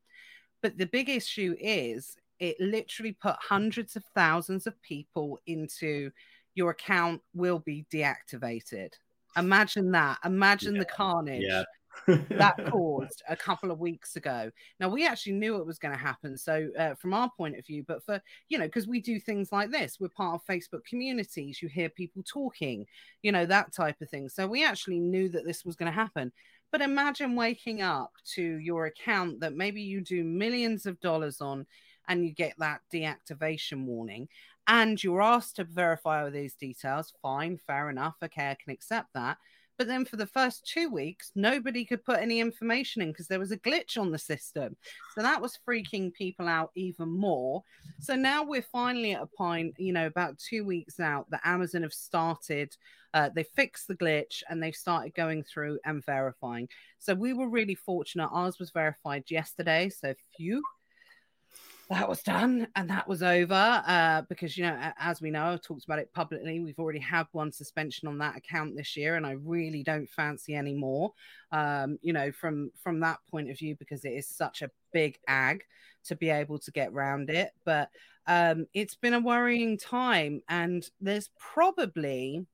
But the big issue is it literally put hundreds of thousands of people into your account will be deactivated. Imagine that. Imagine yeah. the carnage. Yeah that *laughs* caused a couple of weeks ago. Now we actually knew it was going to happen. So uh, from our point of view, but for you know, because we do things like this, we're part of Facebook communities. You hear people talking, you know, that type of thing. So we actually knew that this was going to happen. But imagine waking up to your account that maybe you do millions of dollars on, and you get that deactivation warning and you're asked to verify all these details fine fair enough okay i can accept that but then for the first two weeks, nobody could put any information in because there was a glitch on the system. So that was freaking people out even more. So now we're finally at a point, you know, about two weeks out that Amazon have started. Uh, they fixed the glitch and they've started going through and verifying. So we were really fortunate. Ours was verified yesterday. So few that was done and that was over uh, because you know as we know i've talked about it publicly we've already had one suspension on that account this year and i really don't fancy any more um, you know from from that point of view because it is such a big ag to be able to get round it. But um, it's been a worrying time and there's probably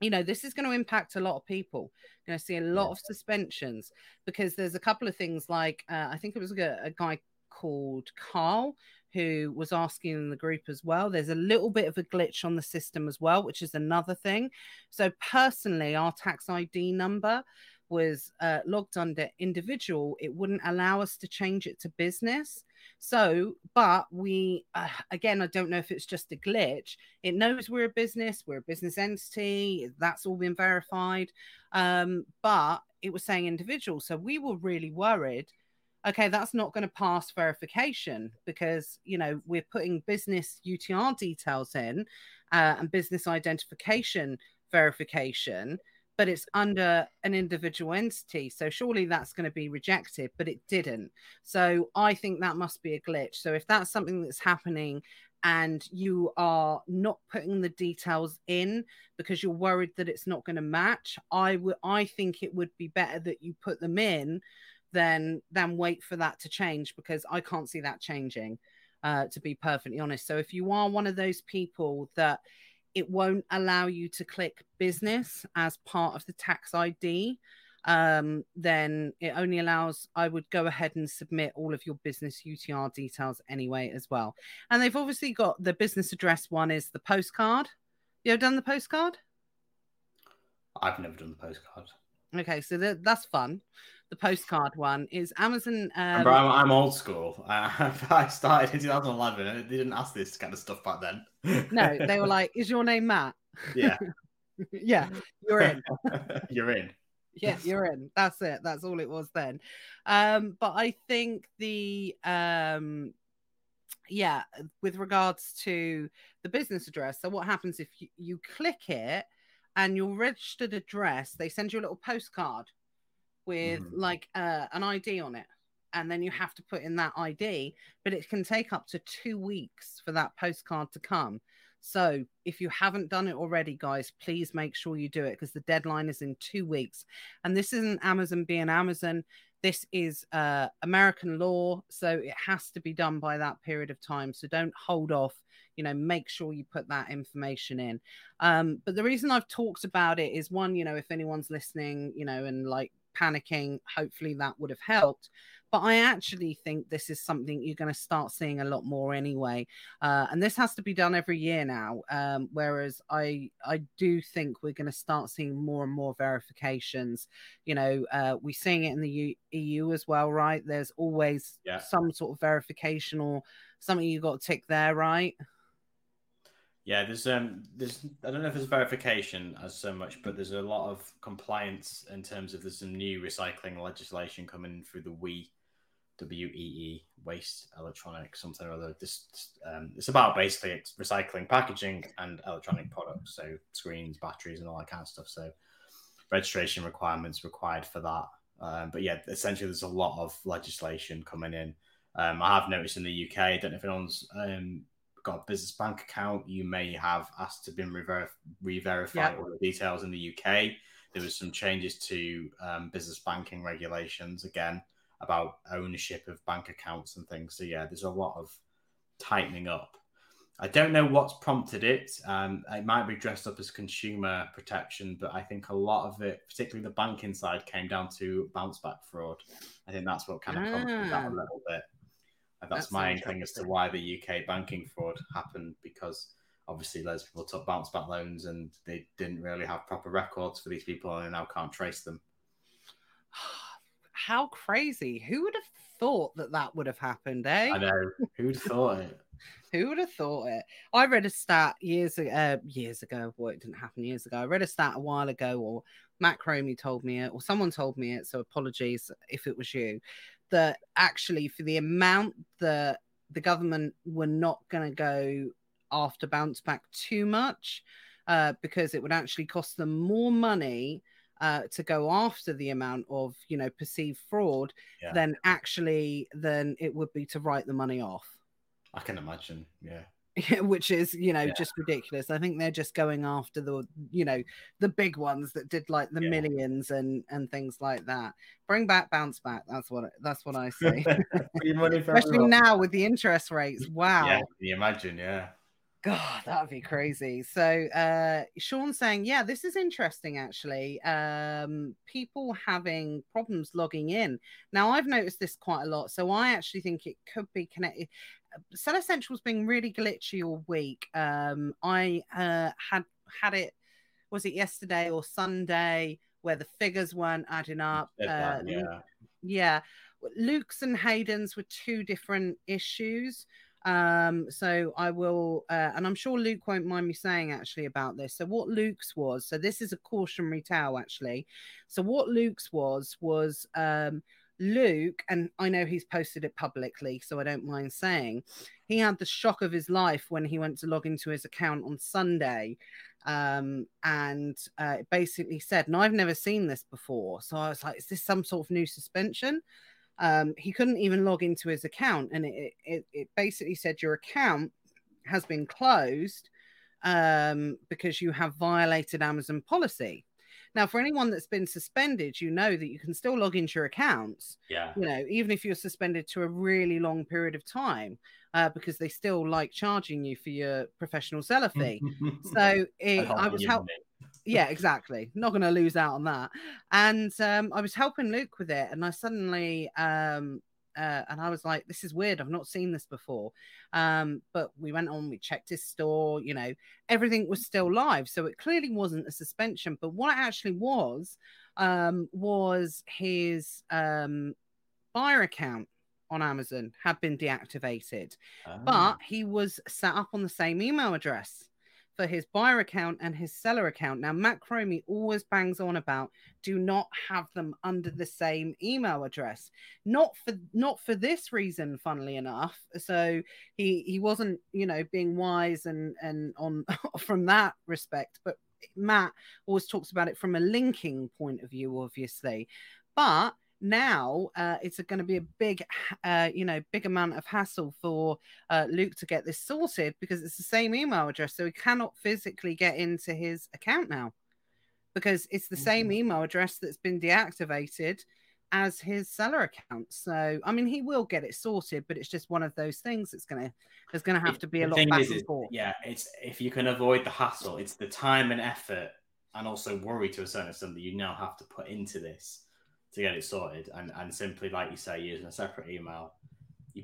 you know this is going to impact a lot of people. You're going to see a lot of suspensions because there's a couple of things like uh, i think it was a, a guy called Carl who was asking in the group as well. There's a little bit of a glitch on the system as well, which is another thing. So, personally, our tax ID number was uh, logged under individual, it wouldn't allow us to change it to business. So, but we, uh, again, I don't know if it's just a glitch. It knows we're a business, we're a business entity, that's all been verified. Um, but it was saying individual. So we were really worried okay, that's not going to pass verification because, you know, we're putting business UTR details in uh, and business identification verification, but it's under an individual entity. So surely that's going to be rejected, but it didn't. So I think that must be a glitch. So if that's something that's happening and you are not putting the details in because you're worried that it's not going to match, I would I think it would be better that you put them in then then wait for that to change because I can't see that changing. Uh, to be perfectly honest, so if you are one of those people that it won't allow you to click business as part of the tax ID, um, then it only allows I would go ahead and submit all of your business UTR details anyway as well. And they've obviously got the business address one is the postcard. You ever done the postcard? I've never done the postcard. Okay, so th- that's fun. The postcard one is Amazon. Um, I'm, I'm, old school. *laughs* I, I started in 2011. and They didn't ask this kind of stuff back then. no, they were *laughs* like, "Is your name Matt?" Yeah. *laughs* yeah, you're in. you're in. Yeah, you're in. That's it. That's all it was then. Um, but I think the um yeah, with regards to the business address. So what happens if you, you click it and your registered address, they send you a little postcard with mm. like uh, an ID on it. And then you have to put in that ID, but it can take up to two weeks for that postcard to come. So if you haven't done it already, guys, please make sure you do it because the deadline is in two weeks. And this isn't Amazon being Amazon. This is uh, American law. So it has to be done by that period of time. So don't hold off. You know, make sure you put that information in. Um, but the reason I've talked about it is one, you know, if anyone's listening, you know, and like panicking, hopefully that would have helped. But I actually think this is something you're going to start seeing a lot more anyway. Uh, and this has to be done every year now. Um, whereas I I do think we're going to start seeing more and more verifications. You know, uh, we're seeing it in the U- EU as well, right? There's always yeah. some sort of verification or something you got to tick there, right? Yeah, there's um there's I don't know if there's verification as so much, but there's a lot of compliance in terms of there's some new recycling legislation coming through the WEEE WEE waste electronic something or other. This um, it's about basically recycling packaging and electronic products, so screens, batteries, and all that kind of stuff. So registration requirements required for that. Um, but yeah, essentially, there's a lot of legislation coming in. Um, I have noticed in the UK. I don't know if anyone's um, got a business bank account, you may have asked to be re-verify all the details in the UK. There was some changes to um, business banking regulations again about ownership of bank accounts and things. So yeah, there's a lot of tightening up. I don't know what's prompted it. Um, it might be dressed up as consumer protection, but I think a lot of it, particularly the banking side, came down to bounce back fraud. I think that's what kind of prompted that a ah. little bit. And that's, that's my inkling as to why the UK banking fraud happened because obviously those people took bounce back loans and they didn't really have proper records for these people and they now can't trace them. *sighs* How crazy. Who would have thought that that would have happened, eh? I know. Who'd thought it? *laughs* Who would have thought it? I read a stat years ago, uh, years ago. Well, it didn't happen years ago. I read a stat a while ago, or Matt Cromie told me it, or someone told me it. So apologies if it was you that actually for the amount that the government were not going to go after bounce back too much uh, because it would actually cost them more money uh, to go after the amount of you know perceived fraud yeah. than actually than it would be to write the money off. I can imagine, yeah. *laughs* which is you know yeah. just ridiculous. I think they're just going after the you know the big ones that did like the yeah. millions and and things like that. Bring back bounce back that's what that's what i *laughs* say. *laughs* Especially now with the interest rates wow. yeah can you imagine? Yeah God, that'd be crazy. So, uh, Sean saying, yeah, this is interesting actually. Um, people having problems logging in. Now, I've noticed this quite a lot. So, I actually think it could be connected. Seller Central's been really glitchy all week. Um, I uh, had had it, was it yesterday or Sunday, where the figures weren't adding up? Uh, yeah. yeah. Luke's and Hayden's were two different issues. Um, so I will, uh, and I'm sure Luke won't mind me saying actually about this. So what Luke's was, so this is a cautionary tale actually. So what Luke's was was um, Luke, and I know he's posted it publicly, so I don't mind saying, he had the shock of his life when he went to log into his account on Sunday. Um, and uh, it basically said, and I've never seen this before. So I was like, is this some sort of new suspension? Um, he couldn't even log into his account, and it, it, it basically said your account has been closed um, because you have violated Amazon policy. Now, for anyone that's been suspended, you know that you can still log into your accounts. Yeah. You know, even if you're suspended to a really long period of time, uh, because they still like charging you for your professional seller fee. *laughs* so it, I was help. Yeah, exactly. Not going to lose out on that. And um, I was helping Luke with it, and I suddenly um, uh, and I was like, this is weird. I've not seen this before. Um, but we went on, we checked his store, you know, everything was still live. So it clearly wasn't a suspension. But what it actually was, um, was his um, buyer account on Amazon had been deactivated, oh. but he was set up on the same email address for his buyer account and his seller account. Now, Matt Cromie always bangs on about do not have them under the same email address. Not for not for this reason, funnily enough. So he he wasn't, you know, being wise and and on *laughs* from that respect, but Matt always talks about it from a linking point of view, obviously. But now uh, it's going to be a big uh, you know big amount of hassle for uh, luke to get this sorted because it's the same email address so he cannot physically get into his account now because it's the mm-hmm. same email address that's been deactivated as his seller account so i mean he will get it sorted but it's just one of those things it's gonna there's gonna have to be a lot back is, and forth. yeah it's if you can avoid the hassle it's the time and effort and also worry to a certain extent that you now have to put into this to get it sorted and, and simply like you say using a separate email.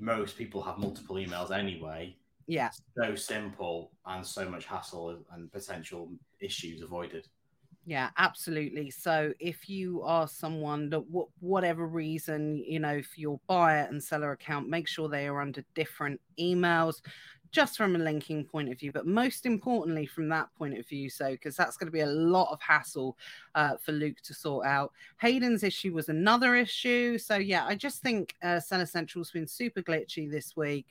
Most people have multiple emails anyway. Yeah. So simple and so much hassle and potential issues avoided. Yeah absolutely. So if you are someone that whatever reason you know for your buyer and seller account make sure they are under different emails just from a linking point of view, but most importantly from that point of view. So, because that's going to be a lot of hassle uh, for Luke to sort out. Hayden's issue was another issue. So, yeah, I just think uh, Seller Central's been super glitchy this week.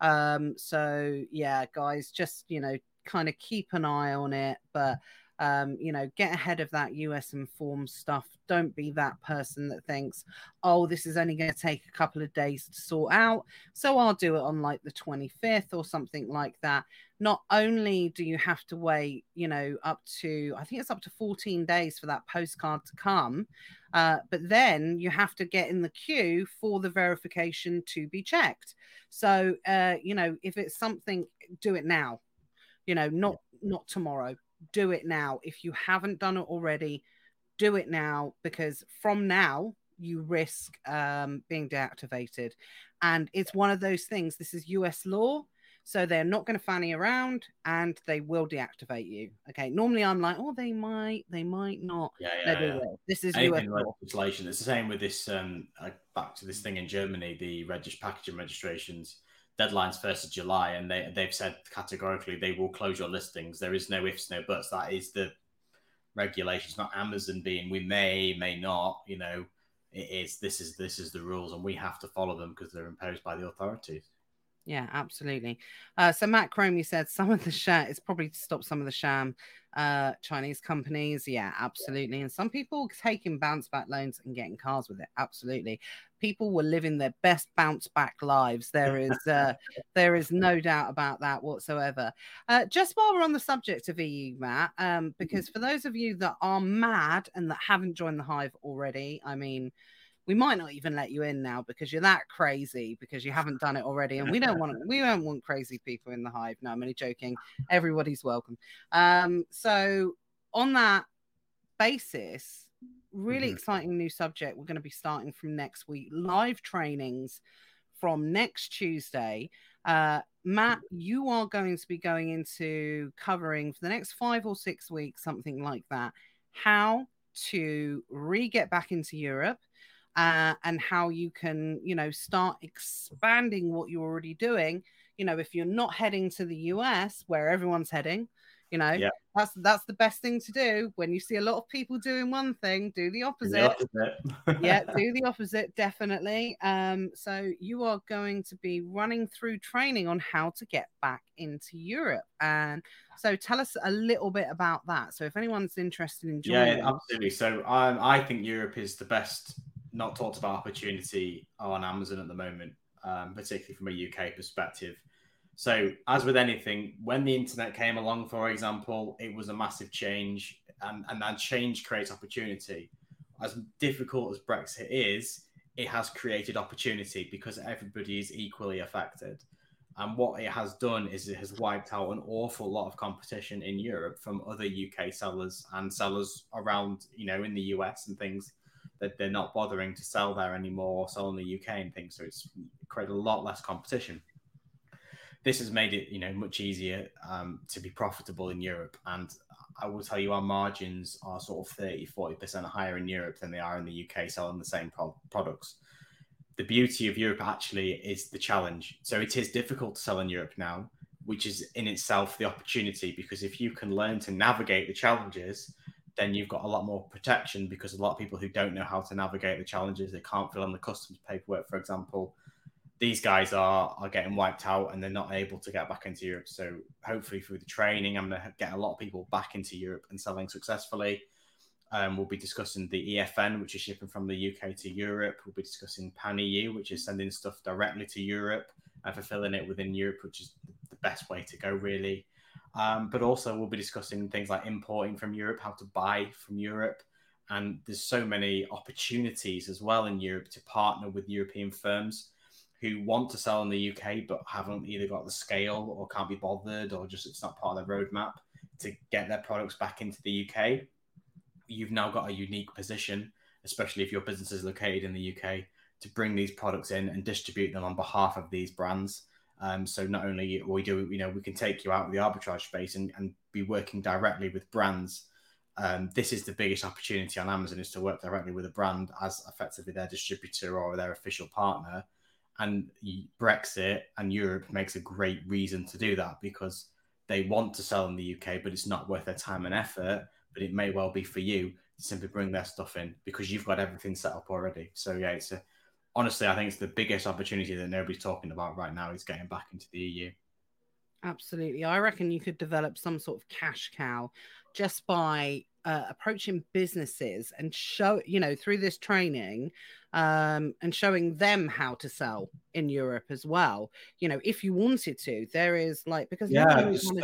Um, so, yeah, guys, just, you know, kind of keep an eye on it. But, um, you know, get ahead of that US informed stuff. Don't be that person that thinks, oh, this is only going to take a couple of days to sort out. So I'll do it on like the 25th or something like that. Not only do you have to wait, you know, up to, I think it's up to 14 days for that postcard to come, uh, but then you have to get in the queue for the verification to be checked. So, uh, you know, if it's something, do it now you know not not tomorrow do it now. If you haven't done it already, do it now because from now you risk um, being deactivated. And it's one of those things. This is US law. So they're not going to fanny around and they will deactivate you. Okay. Normally I'm like, oh, they might, they might not. Yeah, yeah, yeah. This is US law. legislation. It's the same with this. Um, back to this thing in Germany, the register packaging registrations deadline's first of July, and they they've said categorically they will close your listings. There is no ifs, no buts. That is the regulations, not Amazon being we may, may not. You know, it is this is this is the rules, and we have to follow them because they're imposed by the authorities. Yeah, absolutely. Uh, so Matt Cromie said some of the share it's probably to stop some of the sham uh, Chinese companies. Yeah, absolutely. And some people taking bounce back loans and getting cars with it. Absolutely. People were living their best bounce back lives. There *laughs* is uh, there is no doubt about that whatsoever. Uh, just while we're on the subject of EU, Matt, um, mm-hmm. because for those of you that are mad and that haven't joined the hive already, I mean we might not even let you in now because you're that crazy because you haven't done it already and we don't want *laughs* we don't want crazy people in the hive. No i'm only joking. Everybody's welcome. Um so on that basis really mm-hmm. exciting new subject we're going to be starting from next week. Live trainings from next tuesday. Uh, Matt, you are going to be going into covering for the next five or six weeks, something like that, how to re get back into Europe, uh, and how you can, you know, start expanding what you're already doing. You know, if you're not heading to the US where everyone's heading, you know, yeah. that's that's the best thing to do. When you see a lot of people doing one thing, do the opposite. The opposite. *laughs* yeah, do the opposite, definitely. Um, so you are going to be running through training on how to get back into Europe. And so tell us a little bit about that. So if anyone's interested in joining, yeah, absolutely. So um, I think Europe is the best not talked about opportunity on Amazon at the moment, um, particularly from a UK perspective. So, as with anything, when the internet came along, for example, it was a massive change, and, and that change creates opportunity. As difficult as Brexit is, it has created opportunity because everybody is equally affected. And what it has done is it has wiped out an awful lot of competition in Europe from other UK sellers and sellers around, you know, in the US and things that they're not bothering to sell there anymore, sell in the UK and things. So it's created a lot less competition. This has made it, you know, much easier um, to be profitable in Europe. And I will tell you, our margins are sort of 30, 40% higher in Europe than they are in the UK selling the same pro- products. The beauty of Europe actually is the challenge. So it is difficult to sell in Europe now, which is in itself the opportunity because if you can learn to navigate the challenges, then you've got a lot more protection because a lot of people who don't know how to navigate the challenges, they can't fill in the customs paperwork, for example. These guys are are getting wiped out and they're not able to get back into Europe. So hopefully through the training, I'm going to get a lot of people back into Europe and selling successfully. Um, we'll be discussing the EFN, which is shipping from the UK to Europe. We'll be discussing Pan EU, which is sending stuff directly to Europe and fulfilling it within Europe, which is the best way to go, really. Um, but also, we'll be discussing things like importing from Europe, how to buy from Europe. And there's so many opportunities as well in Europe to partner with European firms who want to sell in the UK but haven't either got the scale or can't be bothered or just it's not part of their roadmap to get their products back into the UK. You've now got a unique position, especially if your business is located in the UK, to bring these products in and distribute them on behalf of these brands. Um, so not only we do, you know, we can take you out of the arbitrage space and, and be working directly with brands. Um, this is the biggest opportunity on Amazon is to work directly with a brand as effectively their distributor or their official partner. And Brexit and Europe makes a great reason to do that because they want to sell in the UK, but it's not worth their time and effort. But it may well be for you to simply bring their stuff in because you've got everything set up already. So yeah, it's a honestly, I think it's the biggest opportunity that nobody's talking about right now is getting back into the EU. Absolutely. I reckon you could develop some sort of cash cow just by uh, approaching businesses and show, you know, through this training um, and showing them how to sell in Europe as well. You know, if you wanted to, there is like, because yeah, so,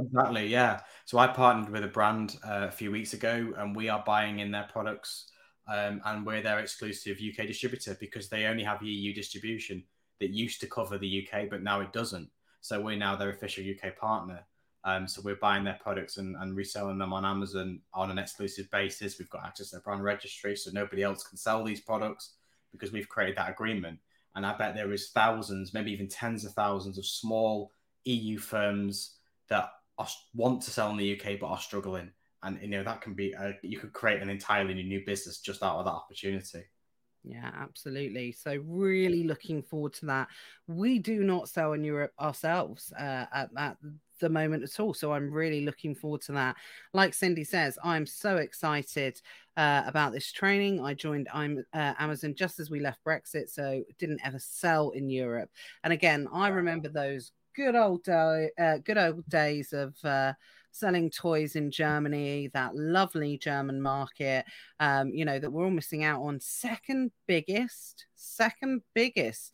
exactly. Yeah. So I partnered with a brand uh, a few weeks ago and we are buying in their products um, and we're their exclusive UK distributor because they only have EU distribution that used to cover the UK, but now it doesn't. So we're now their official UK partner. Um, so we're buying their products and, and, reselling them on Amazon on an exclusive basis. We've got access to their brand registry, so nobody else can sell these products because we've created that agreement. And I bet there is thousands, maybe even tens of thousands of small EU firms that are, want to sell in the UK but are struggling and you know that can be a, you could create an entirely new business just out of that opportunity. Yeah absolutely. So really looking forward to that. We do not sell in europe ourselves uh, at, at the moment at all so i'm really looking forward to that. Like cindy says i'm so excited uh, about this training. I joined i'm uh, amazon just as we left brexit so didn't ever sell in europe. And again i remember those good old uh, good old days of uh, selling toys in Germany, that lovely German market, um, you know, that we're all missing out on. Second biggest, second biggest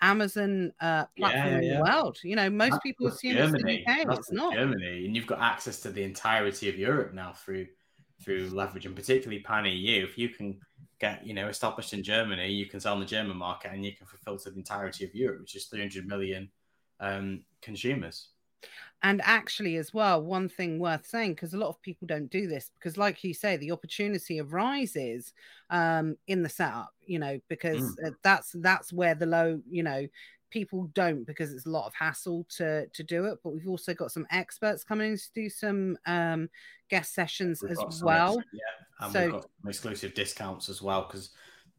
Amazon uh, platform yeah, yeah. in the world. You know, most That's people assume Germany. it's the UK. it's not Germany, and you've got access to the entirety of Europe now through through leverage, and particularly Pan EU. If you can get you know established in Germany, you can sell in the German market, and you can fulfill to the entirety of Europe, which is 300 million um, consumers. And actually, as well, one thing worth saying, because a lot of people don't do this, because like you say, the opportunity arises um, in the setup, you know, because mm. that's that's where the low, you know, people don't because it's a lot of hassle to to do it. But we've also got some experts coming to do some um, guest sessions we've as well. yeah, and so, we've got exclusive discounts as well because.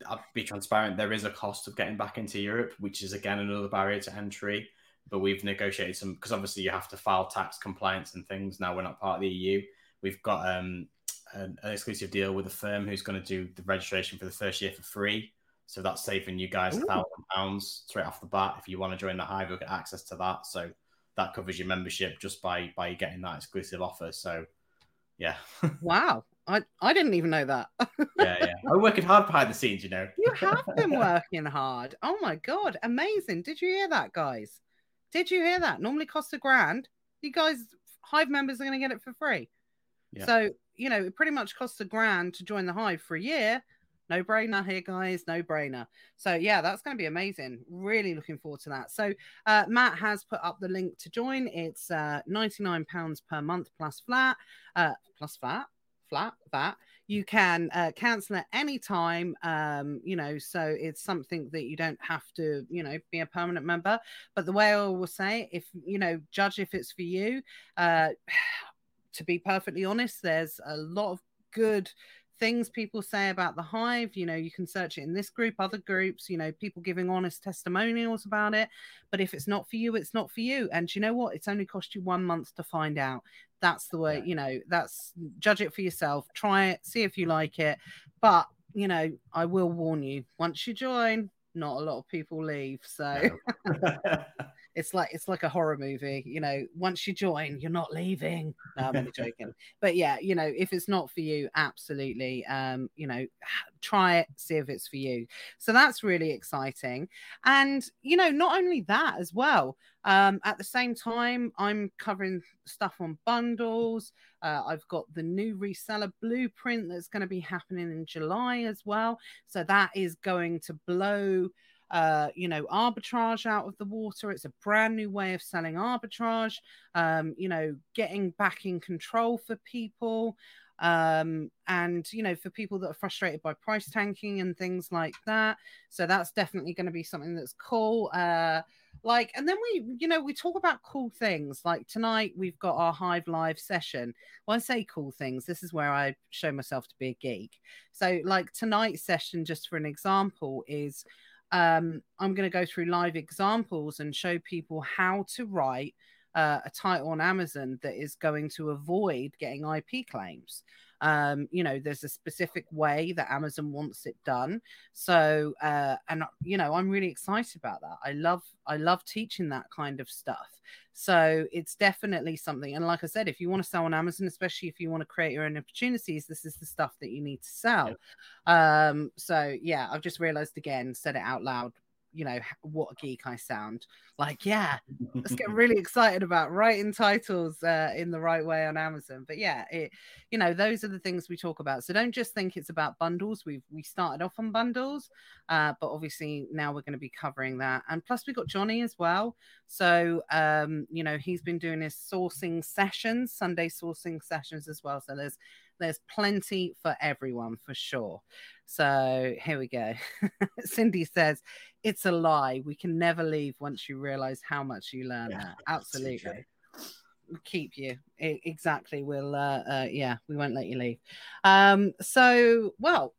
I'll be transparent. There is a cost of getting back into Europe, which is again another barrier to entry but we've negotiated some because obviously you have to file tax compliance and things. Now we're not part of the EU. We've got um, an, an, exclusive deal with a firm who's going to do the registration for the first year for free. So that's saving you guys a thousand pounds straight off the bat. If you want to join the hive, you'll get access to that. So that covers your membership just by by getting that exclusive offer. So yeah. *laughs* wow. I, I didn't even know that. yeah, yeah. I'm working hard behind the scenes, you know. you have been *laughs* working hard. Oh my god, amazing. Did you hear that, guys? Did you hear that? Normally costs a grand. You guys, Hive members are going to get it for free. Yeah. So, you know, it pretty much costs a grand to join the Hive for a year. no brainer here, guys. No brainer. So, yeah, that's going to be amazing. Really looking forward to that. So, uh, Matt has put up the link to join. It's uh, £99 per month plus flat, uh, plus flat, flat, that. You can uh, cancel at any time, um, you know, so it's something that you don't have to, you know, be a permanent member. But the way I will say, if, you know, judge if it's for you, uh, *sighs* to be perfectly honest, there's a lot of good things people say about the hive you know you can search it in this group other groups you know people giving honest testimonials about it. But if it's not for you it's not for you. And you know what? It's only cost you one month to find out. That's the way you know that's judge it for yourself. Try it see if you like it. But you know i will warn you once you join not a lot of people leave so. *laughs* *laughs* it's like it's like a horror movie you know once you join you're not leaving. No, i'm only *laughs* joking. But yeah you know if it's not for you absolutely um you know *sighs* try it see if it's for you. So that's really exciting. And you know not only that as well um at the same time i'm covering stuff on bundles. Uh, i've got the new reseller blueprint that's going to be happening in july as well. So that is going to blow uh, you know, arbitrage out of the water. It's a brand new way of selling arbitrage, um, you know, getting back in control for people. Um, and you know, for people that are frustrated by price tanking and things like that. So that's definitely going to be something that's cool. Uh, like, and then we, you know, we talk about cool things. Like tonight, we've got our Hive Live session. When I say cool things, this is where I show myself to be a geek. So, like tonight's session, just for an example, is um, I'm going to go through live examples and show people how to write uh, a title on Amazon that is going to avoid getting IP claims. Um, you know, there's a specific way that Amazon wants it done. So, uh, and you know, I'm really excited about that. I love, I love teaching that kind of stuff. So it's definitely something. And like I said, if you want to sell on Amazon, especially if you want to create your own opportunities, this is the stuff that you need to sell. Yeah. Um, so yeah, I've just realized again, said it out loud you know what a geek I sound. Like, yeah, let's get *laughs* really excited about writing titles uh, in the right way on Amazon. But yeah, it, you know, those are the things we talk about. So don't just think it's about bundles. We've we started off on bundles, uh, but obviously now we're going to be covering that. And plus, we got Johnny as well. So um, you know, he's been doing his sourcing sessions, Sunday sourcing sessions as well. So there's there's plenty for everyone for sure. So here we go. *laughs* Cindy says, It's a lie. We can never leave once you realize how much you learn. Yeah, *laughs* Absolutely. We'll keep you. exactly. We'll, uh, uh, yeah, we won't let you leave. Um, so, well,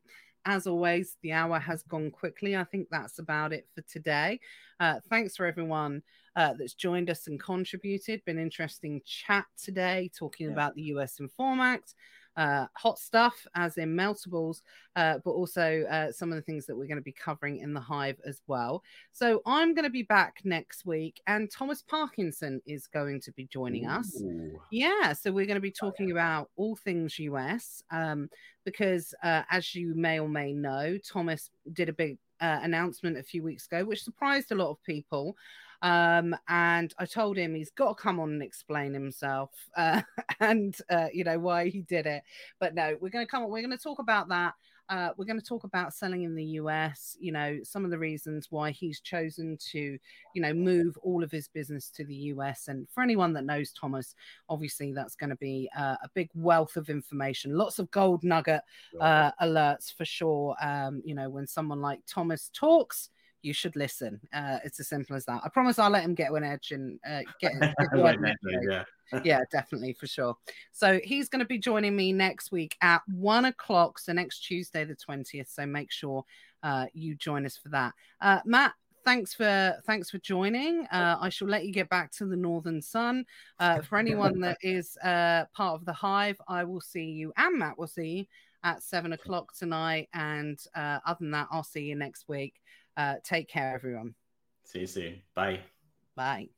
as always, the hour has gone quickly. I think that's about it for today. Uh, thanks for everyone uh, that's joined us and contributed. Been interesting chat today, talking yeah. about the US Inform Act, uh, hot stuff, as in meltables, uh, but also uh, some of the things that we're going to be covering in the hive as well. So I'm going to be back next week, and Thomas Parkinson is going to be joining Ooh. us. Yeah, so we're going to be talking about all things US um, because, uh, as you may or may know, Thomas did a big uh, announcement a few weeks ago, which surprised a lot of people. Um, and I told him he's got to come on and explain himself *laughs* uh, and, uh, you know, why he did it. But no, we're going to come on, we're going to talk about that. Uh, we're going to talk about selling in the US, you know, some of the reasons why he's chosen to, you know, move all of his business to the US. And for anyone that knows Thomas, obviously that's going to be uh, a big wealth of information, lots of gold nugget uh, alerts for sure. Um, you know, when someone like Thomas talks, you should listen. Uh, it's as simple as that. I promise I'll let him get an edge and uh, get, get *laughs* yeah. yeah, definitely for sure. So he's going to be joining me next week at one o'clock. So next Tuesday, the 20th. So make sure uh, you join us for that. Uh, Matt, thanks for thanks for joining. Uh, I shall let you get back to the Northern Sun. Uh, for anyone that *laughs* is uh, part of the Hive, I will see you, and Matt will see you at seven o'clock tonight. And uh, other than that, I'll see you next week. Uh, take care, everyone. See you soon. Bye. Bye.